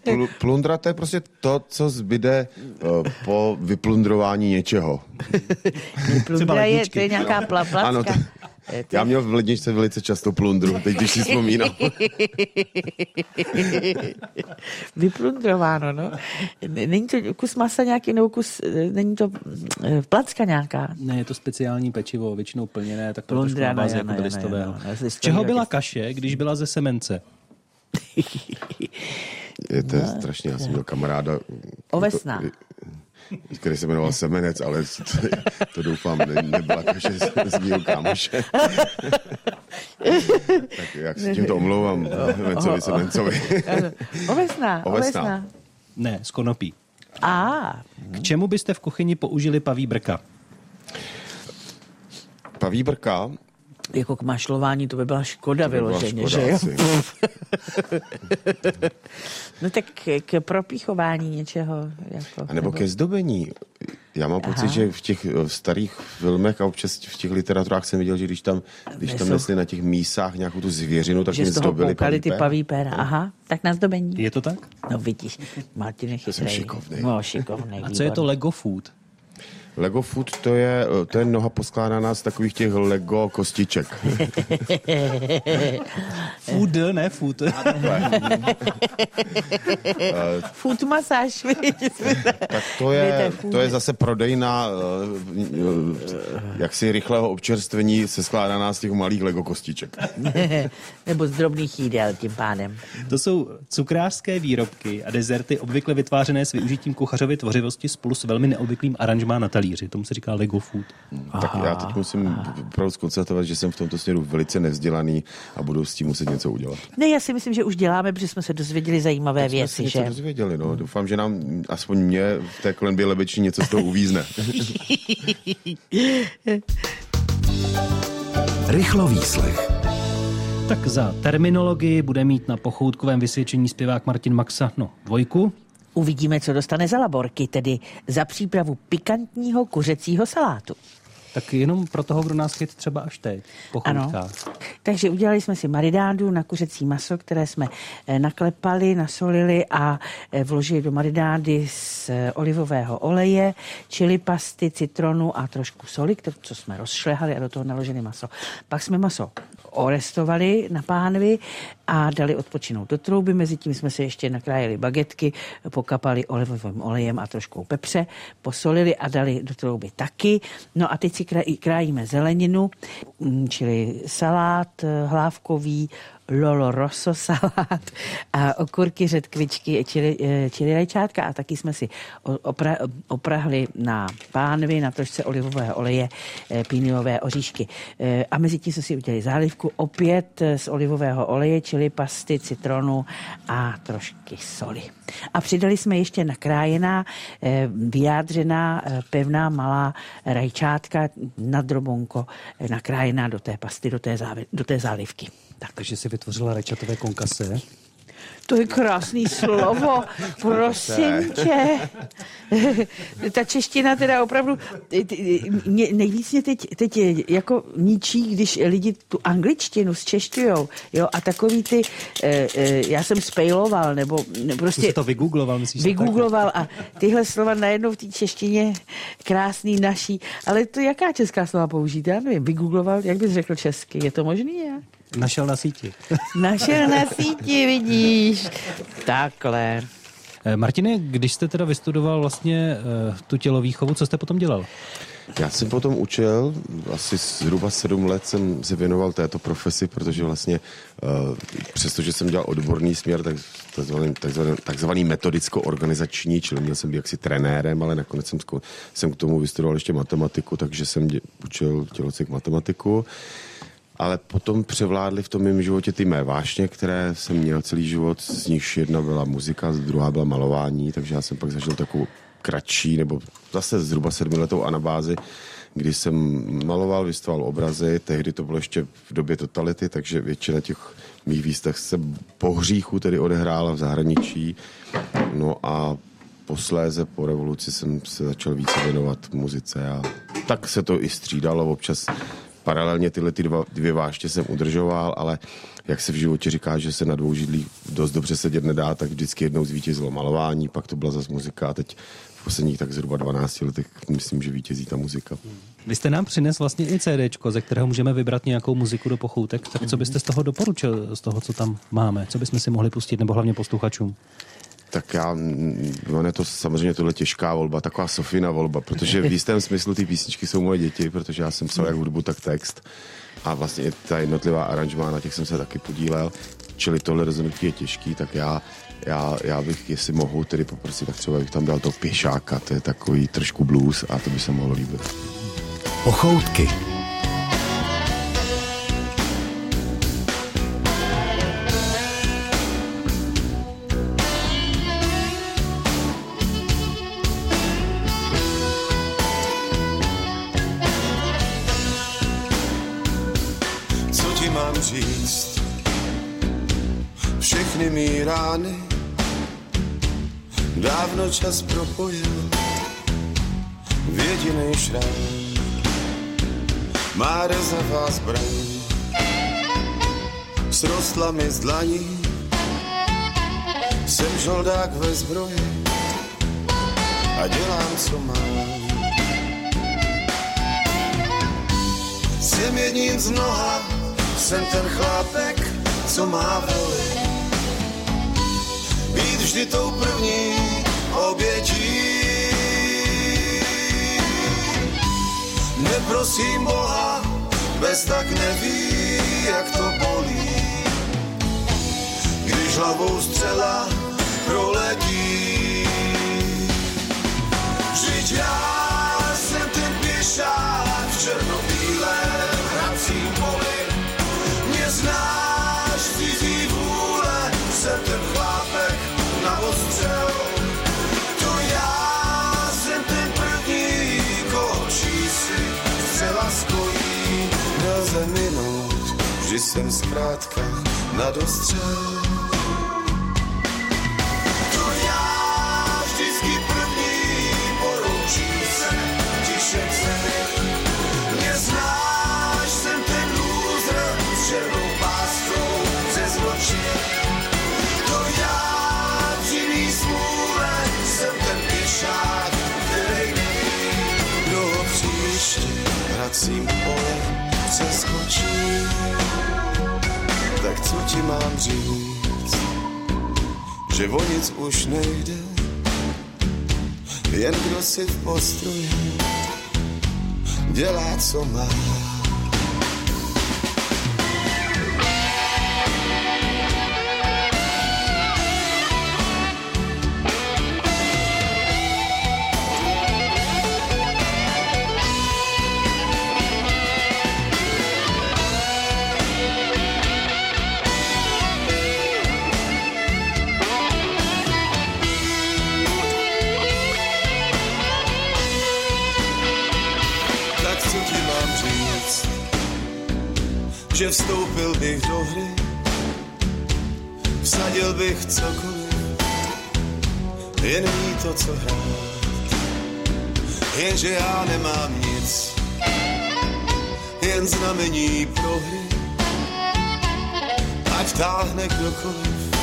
Pl- plundra to je prostě to, co zbyde uh, po vyplundrování něčeho. Plundra je, to je nějaká pla, placka. Ano, to, Eh, to já měl v ledničce velice často plundru, teď když si vzpomínám. Vyplundrováno, no. Není to kus masa nějaký, nebo kus, eh, není to eh, placka nějaká. Ne, je to speciální pečivo, většinou plněné, tak to je trošku Plundra, na no, jako no, no, listového. no, no, z čeho byla kaše, když byla ze semence? Je to strašně, já jsem měl kamaráda, Ovesná. Který se jmenoval Semenec, ale to, to doufám, ne, nebyla kaše z, z mýho kámoše. tak jak si tímto omlouvám, Mencovi Semencovi. Ovesná, Ovesná. ovesná. Ne, z konopí. A, K čemu byste v kuchyni použili paví brka? Paví brka, jako k mašlování to by byla škoda to by byla vyloženě, škoda že jo? No tak k, k propíchování něčeho. Jako, A nebo ke zdobení. Já mám pocit, Aha. že v těch eh, starých filmech a občas v těch literaturách jsem viděl, že když tam, když tam nesli na těch mísách nějakou tu zvěřinu, tak že zdobili koukali ty paví péra. Aha, tak na zdobení. Je to tak? No vidíš, Martin je To jsem chytrý. šikovnej. No, šikovnej. A co je to Lego Food? Lego Food to je, to je noha poskládaná z takových těch Lego kostiček. Food, ne food. Food masáž, tak to je, to je zase prodejna eh, jaksi rychlého občerstvení se skládaná z těch malých Lego kostiček. Nebo z drobných jídel tím pádem. To jsou cukrářské výrobky a dezerty obvykle vytvářené s využitím kuchařovy tvořivosti spolu s velmi neobvyklým aranžmá na talíři. Tomu se říká Lego Food. Tak já teď musím opravdu zkonstatovat, že jsem v tomto směru velice nevzdělaný a budu s tím muset něco udělat. Ne, já si myslím, že už děláme, protože jsme se dozvěděli zajímavé Jsme se věci, něco že? dozvěděli, no. Doufám, že nám, aspoň mě v té klenbě lebeční něco z toho uvízne. Rychlo výslech. Tak za terminologii bude mít na pochoutkovém vysvědčení zpěvák Martin Maxa no, dvojku. Uvidíme, co dostane za laborky, tedy za přípravu pikantního kuřecího salátu. Tak jenom pro toho, kdo nás chyt třeba až teď. Ano. Takže udělali jsme si marinádu na kuřecí maso, které jsme eh, naklepali, nasolili a eh, vložili do marinády z eh, olivového oleje, čili pasty, citronu a trošku soli, kterou, co jsme rozšlehali a do toho naložili maso. Pak jsme maso orestovali na pánvi a dali odpočinout do trouby. Mezitím jsme si ještě nakrájeli bagetky, pokapali olivovým olejem a trošku pepře, posolili a dali do trouby taky. No a teď si krá- krájíme zeleninu, mm, čili salát eh, hlávkový, lolo rosso salát a okurky, řetkvičky, čili, eh, čili rajčátka a taky jsme si opra, oprahli na pánvi, na trošce olivového oleje, eh, píniové oříšky. Eh, A mezi tím jsme si udělali zálivku opět z olivového oleje, čili pasty, citronu a trošky soli. A přidali jsme ještě nakrájená, vyjádřená, pevná, malá rajčátka na drobonko nakrájená do té pasty, do té, závi, do té zálivky. Tak. Takže si vytvořila rajčatové konkase. To je krásný slovo, prosím tě. Ta čeština teda opravdu mě, nejvíc mě teď, teď je jako ničí, když lidi tu angličtinu zčeštujou, jo, a takový ty, eh, eh, já jsem spejloval, nebo ne, prostě jsi to vygoogloval, myslíš? vygoogloval a tyhle slova najednou v té češtině krásný naší, ale to jaká česká slova použít, já nevím, vygoogloval, jak bys řekl česky, je to možný, já? Našel na síti. Našel na síti, vidíš. Takhle. Eh, Martine, když jste teda vystudoval vlastně eh, tu tělovýchovu, co jste potom dělal? Já jsem potom učil, asi zhruba sedm let jsem se věnoval této profesi, protože vlastně uh, přestože jsem dělal odborný směr, tak takzvaný, takzvaný, takzvaný metodicko-organizační, čili měl jsem být jaksi trenérem, ale nakonec jsem, jsem k tomu vystudoval ještě matematiku, takže jsem dě, učil tělocvik matematiku. Ale potom převládly v tom mém životě ty mé vášně, které jsem měl celý život, z nichž jedna byla muzika, druhá byla malování, takže já jsem pak zažil takovou kratší, nebo zase zhruba sedmiletou anabázi, kdy jsem maloval, vystavoval obrazy, tehdy to bylo ještě v době totality, takže většina těch mých výstav se po hříchu tedy odehrála v zahraničí. No a posléze po revoluci jsem se začal více věnovat muzice a tak se to i střídalo. Občas paralelně tyhle ty dva, dvě váště jsem udržoval, ale jak se v životě říká, že se na dvou židlích dost dobře sedět nedá, tak vždycky jednou zvítězilo malování, pak to byla zase muzika a teď v posledních tak zhruba 12 letech myslím, že vítězí ta muzika. Vy jste nám přines vlastně i CDčko, ze kterého můžeme vybrat nějakou muziku do pochoutek. Tak co byste z toho doporučil, z toho, co tam máme? Co bychom si mohli pustit, nebo hlavně posluchačům? Tak já, mm, ono je to samozřejmě tohle těžká volba, taková Sofina volba, protože v jistém smyslu ty písničky jsou moje děti, protože já jsem psal jak hudbu, tak text a vlastně ta jednotlivá aranžmá, na těch jsem se taky podílel, čili tohle rozhodnutí je těžký, tak já, já, já bych, jestli mohu tedy poprosit, tak třeba bych tam dal to pěšáka, to je takový trošku blues a to by se mohlo líbit. Pochoutky. Rezavá zbraň srostla mi z dlaní, jsem žoldák ve zbroji a dělám, co mám. Jsem jedním z mnoha, jsem ten chlápek, co má voli. Být vždy tou první obětí. Neprosím Boha, bez tak neví, jak to bolí. Když hlavou střela proletí. Vždyť já jsem ten pěšák Nelze minout, vždy jsem zkrátka na dostřel. Mám říct? že o nic už nejde, jen kdo si v postroji dělá, co má. Jenže já nemám nic, jen znamení prohry, ať táhne kdokoliv,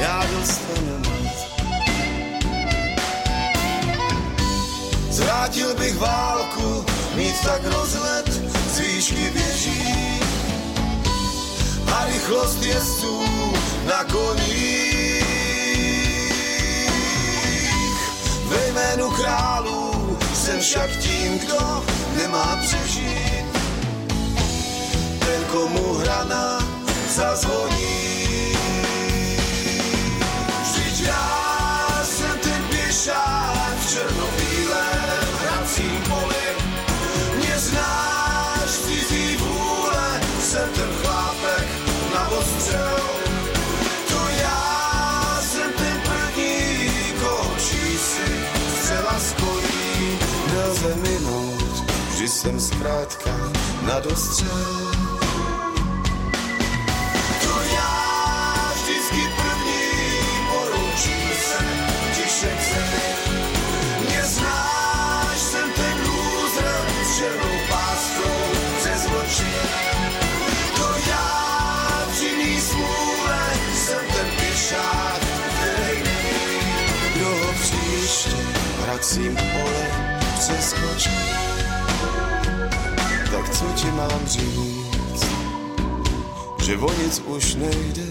já dostanu mat. Zvrátil bych válku, mít tak rozhled, z výšky běží a rychlost jezdců na koních. Ve jménu králů jsem však tím, kdo nemá přežít. Ten, komu hrana zazvoní. Jsem zkrátka na dostřel. To já vždycky první poručí se tiše k zemi. Mě znáš, jsem ten loser s černou páskou přes oči. To já při smůle jsem ten pěšák, který neví, kdo ho příště vracím pole přeskočí. Tak co ti mám říct? že o nic už nejde,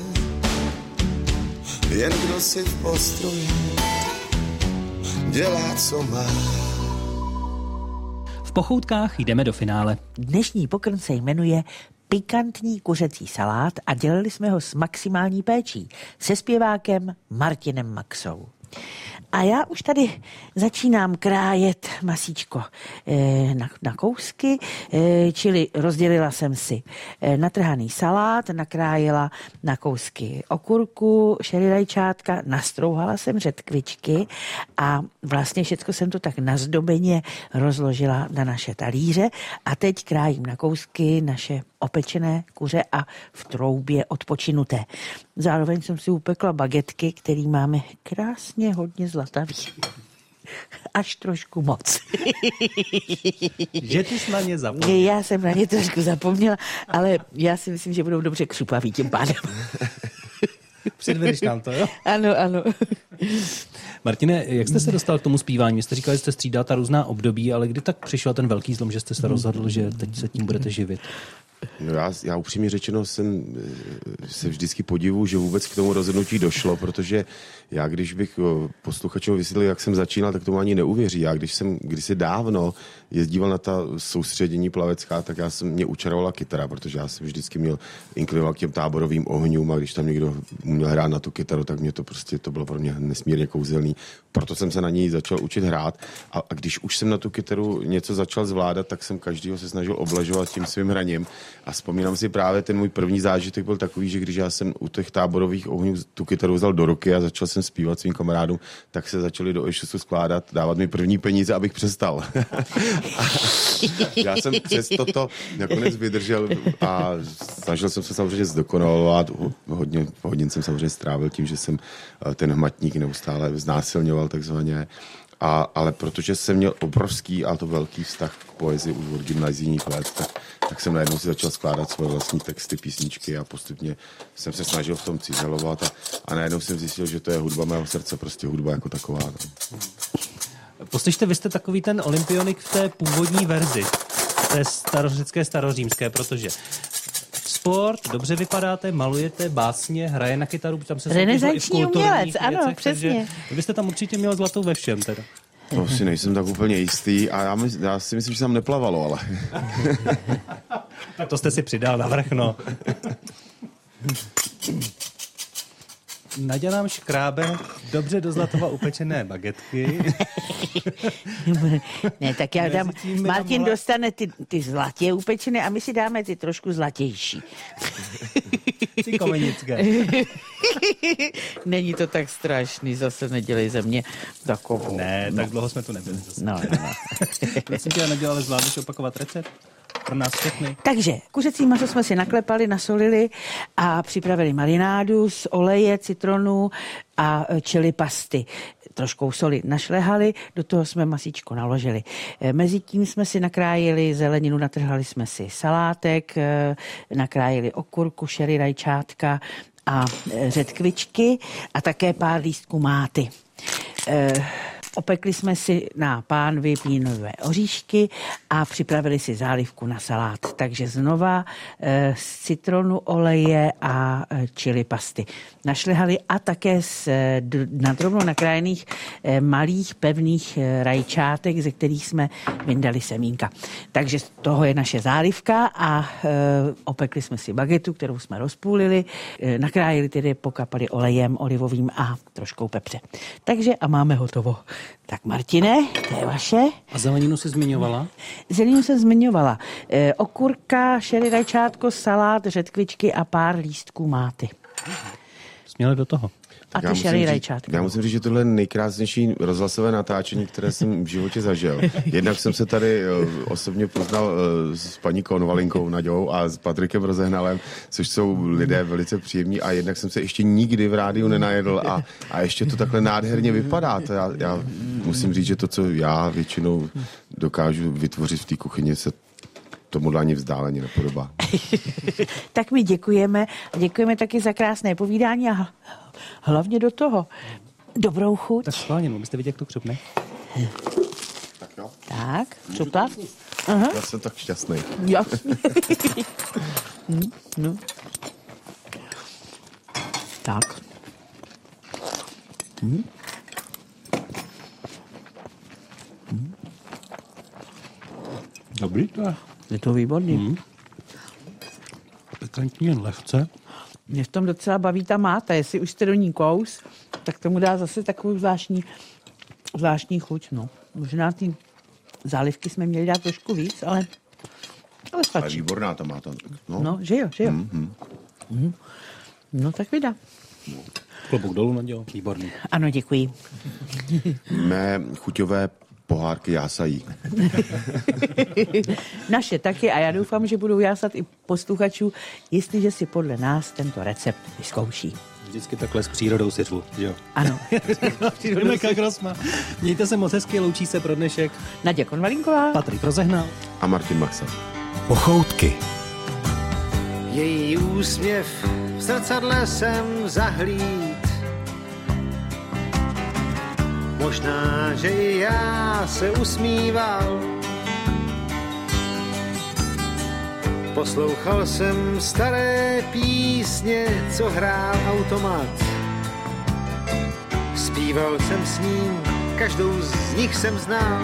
jen kdo si v postroji dělá, co má. V pochoutkách jdeme do finále. Dnešní pokrm se jmenuje pikantní kuřecí salát a dělali jsme ho s maximální péčí se zpěvákem Martinem Maxou. A já už tady začínám krájet masíčko eh, na, na kousky, eh, čili rozdělila jsem si eh, natrhaný salát, nakrájela na kousky okurku, šerirajčátka, nastrouhala jsem řetkvičky a vlastně všechno jsem to tak nazdobeně rozložila na naše talíře a teď krájím na kousky naše opečené kuře a v troubě odpočinuté. Zároveň jsem si upekla bagetky, který máme krásně hodně zlatavý. Až trošku moc. Že ty jsi na ně zapomněl. Já jsem na ně trošku zapomněla, ale já si myslím, že budou dobře křupaví tím pádem. Předvedeš nám to, jo? Ano, ano. Martine, jak jste se dostal k tomu zpívání? Vy jste říkali, že jste střídal ta různá období, ale kdy tak přišel ten velký zlom, že jste se rozhodl, že teď se tím budete živit? No já, já upřímně řečeno jsem eh, se vždycky podivu, že vůbec k tomu rozhodnutí došlo, protože já, když bych eh, posluchačům vysvětlil, jak jsem začínal, tak tomu ani neuvěří. Já, když jsem kdysi dávno jezdíval na ta soustředění plavecká, tak já jsem mě učarovala kytara, protože já jsem vždycky měl inklinoval k těm táborovým ohňům a když tam někdo měl hrát na tu kytaru, tak mě to prostě, to bylo pro mě nesmírně kouzelný. Proto jsem se na ní začal učit hrát a, a když už jsem na tu kytaru něco začal zvládat, tak jsem každýho se snažil oblažovat tím svým hraním a vzpomínám si právě ten můj první zážitek byl takový, že když já jsem u těch táborových ohňů tu kytaru vzal do ruky a začal jsem zpívat svým kamarádům, tak se začali do Ešusu skládat, dávat mi první peníze, abych přestal. já jsem přes toto nakonec vydržel a snažil jsem se samozřejmě zdokonalovat. Hodně hodin jsem samozřejmě strávil tím, že jsem eh, ten hmatník neustále znásilňoval takzvaně. A, ale protože jsem měl obrovský a to velký vztah k poezii už od gymnazijních let, tak, tak jsem najednou si začal skládat svoje vlastní texty, písničky a postupně jsem se snažil v tom cizelovat a, a najednou jsem zjistil, že to je hudba mého srdce, prostě hudba jako taková. No. Poslyšte, vy jste takový ten olympionik v té původní verzi, té starořecké, starořímské, protože sport, dobře vypadáte, malujete, básně, hraje na kytaru, tam se Renesanční umělec, ano, věcech, přesně. Takže vy byste tam určitě měl zlatou ve všem teda. To si nejsem tak úplně jistý a já, my, já si myslím, že tam neplavalo, ale Tak to jste si přidal na vrchno. Nadělám nám škrábe dobře do zlatova upečené bagetky. ne, tak já dám, Martin mohla- dostane ty, ty zlatě upečené a my si dáme ty trošku zlatější. Ty komenické. Není to tak strašný, zase nedělej ze mě takovou. Ne, tak dlouho jsme tu nebyli zase. No, no, no. Prosím tě, nedělali, zvládneš opakovat recept? Pro nás všechny. Takže kuřecí maso jsme si naklepali, nasolili a připravili marinádu z oleje, citronu a e, čili pasty. Troškou soli našlehali, do toho jsme masíčko naložili. E, Mezitím jsme si nakrájeli zeleninu, natrhali jsme si salátek, e, nakrájeli okurku, šery, rajčátka a řetkvičky a také pár lístků máty. Opekli jsme si na pánvi pínové oříšky a připravili si zálivku na salát. Takže znova e, z citronu oleje a čili pasty. Našlehali a také z e, d- nadrobno nakrájených e, malých pevných rajčátek, ze kterých jsme vyndali semínka. Takže z toho je naše zálivka a e, opekli jsme si bagetu, kterou jsme rozpůlili, nakrájeli tedy, pokapali olejem olivovým a troškou pepře. Takže a máme hotovo. Tak Martine, to je vaše. A zeleninu si zmiňovala? Zeleninu jsem zmiňovala. E, okurka, šery rajčátko, salát, řetkvičky a pár lístků máty. Směle do toho. A Já ty říct- rajčátko. Já musím říct, že tohle je nejkrásnější rozhlasové natáčení, které jsem v životě zažil. Jednak jsem se tady eh, osobně poznal eh, s paní Konvalinkou Naďou a s Patrikem Rozehnalem, což jsou lidé velice příjemní a jednak jsem se ještě nikdy v rádiu nenajedl a, a ještě to takhle nádherně vypadá. To já, já musím říct, že to, co já většinou dokážu vytvořit v té kuchyni, se tomuhle ani vzdáleně nepodobá. Tak my děkujeme. A děkujeme taky za krásné povídání a hlavně do toho. Dobrou chuť. Tak schválně, no, byste vidět, jak to křupne. Tak jo. Tak, čupat. Já jsem tak šťastný. Jasně. Hm, no. Tak. Dobrý to je. Je to výborný. Mm. Pikantní jen lehce. Mě v tom docela baví ta máta. Jestli už jste do ní kous, tak tomu dá zase takovou zvláštní, zvláštní chuť. No. Možná ty zálivky jsme měli dát trošku víc, ale, ale Ale stačí. výborná ta máta. No. No, že jo, že jo. Mm-hmm. No tak vydá. Klobouk dolů, Nadějo. Výborný. Ano, děkuji. Mé chuťové pohárky jásají. Naše taky a já doufám, že budou jásat i posluchačů, jestliže si podle nás tento recept vyzkouší. Vždycky takhle s přírodou si řvu, jo? Ano. Rebeka Krosma. Mějte se moc hezky, loučí se pro dnešek. Naděja Konvalinková. Patrik rozehnal. A Martin Maxa. Pochoutky. Její úsměv v zrcadle jsem zahlíd. Možná, že i já se usmíval. Poslouchal jsem staré písně, co hrál automat. Zpíval jsem s ním, každou z nich jsem znal.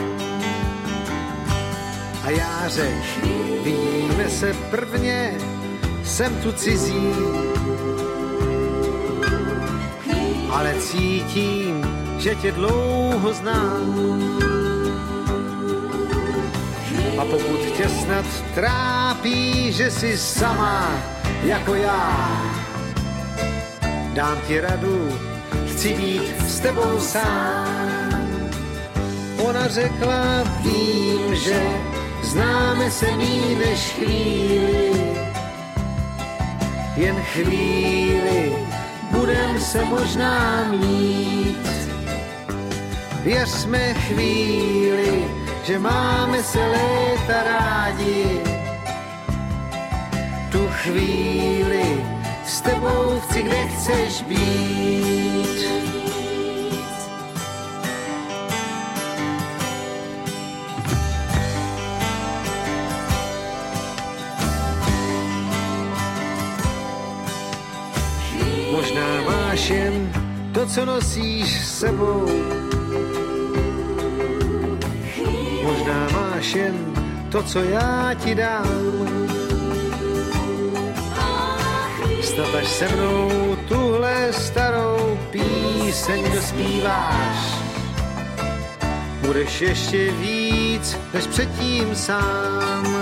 A já řekl, vidíme se prvně, jsem tu cizí. Ale cítím, že tě dlouho znám. A pokud tě snad trápí, že jsi sama jako já, dám ti radu, chci být s tebou sám. Ona řekla, vím, že známe se mý než chvíli, jen chvíli budem se možná mít. Věřme chvíli, že máme se léta rádi. Tu chvíli s tebou chci, kde chceš být. Možná máš jen to, co nosíš sebou. Máš jen to, co já ti dám. Snad až se mnou tuhle starou píseň dospíváš. Budeš ještě víc než předtím sám.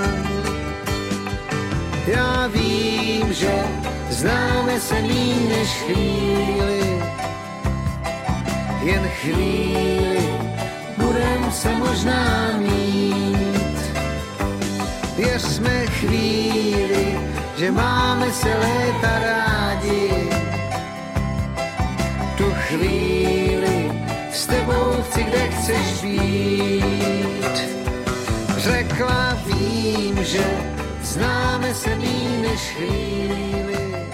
Já vím, že známe se míň než chvíli, jen chvíli budem se možná mít. Věř vytvořme chvíli, že máme se léta rádi. Tu chvíli s tebou chci, kde chceš být. Řekla vím, že známe se mý než chvíli.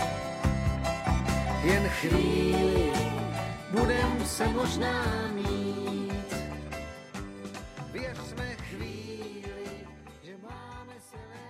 Jen chvíli budem se možná mít. silly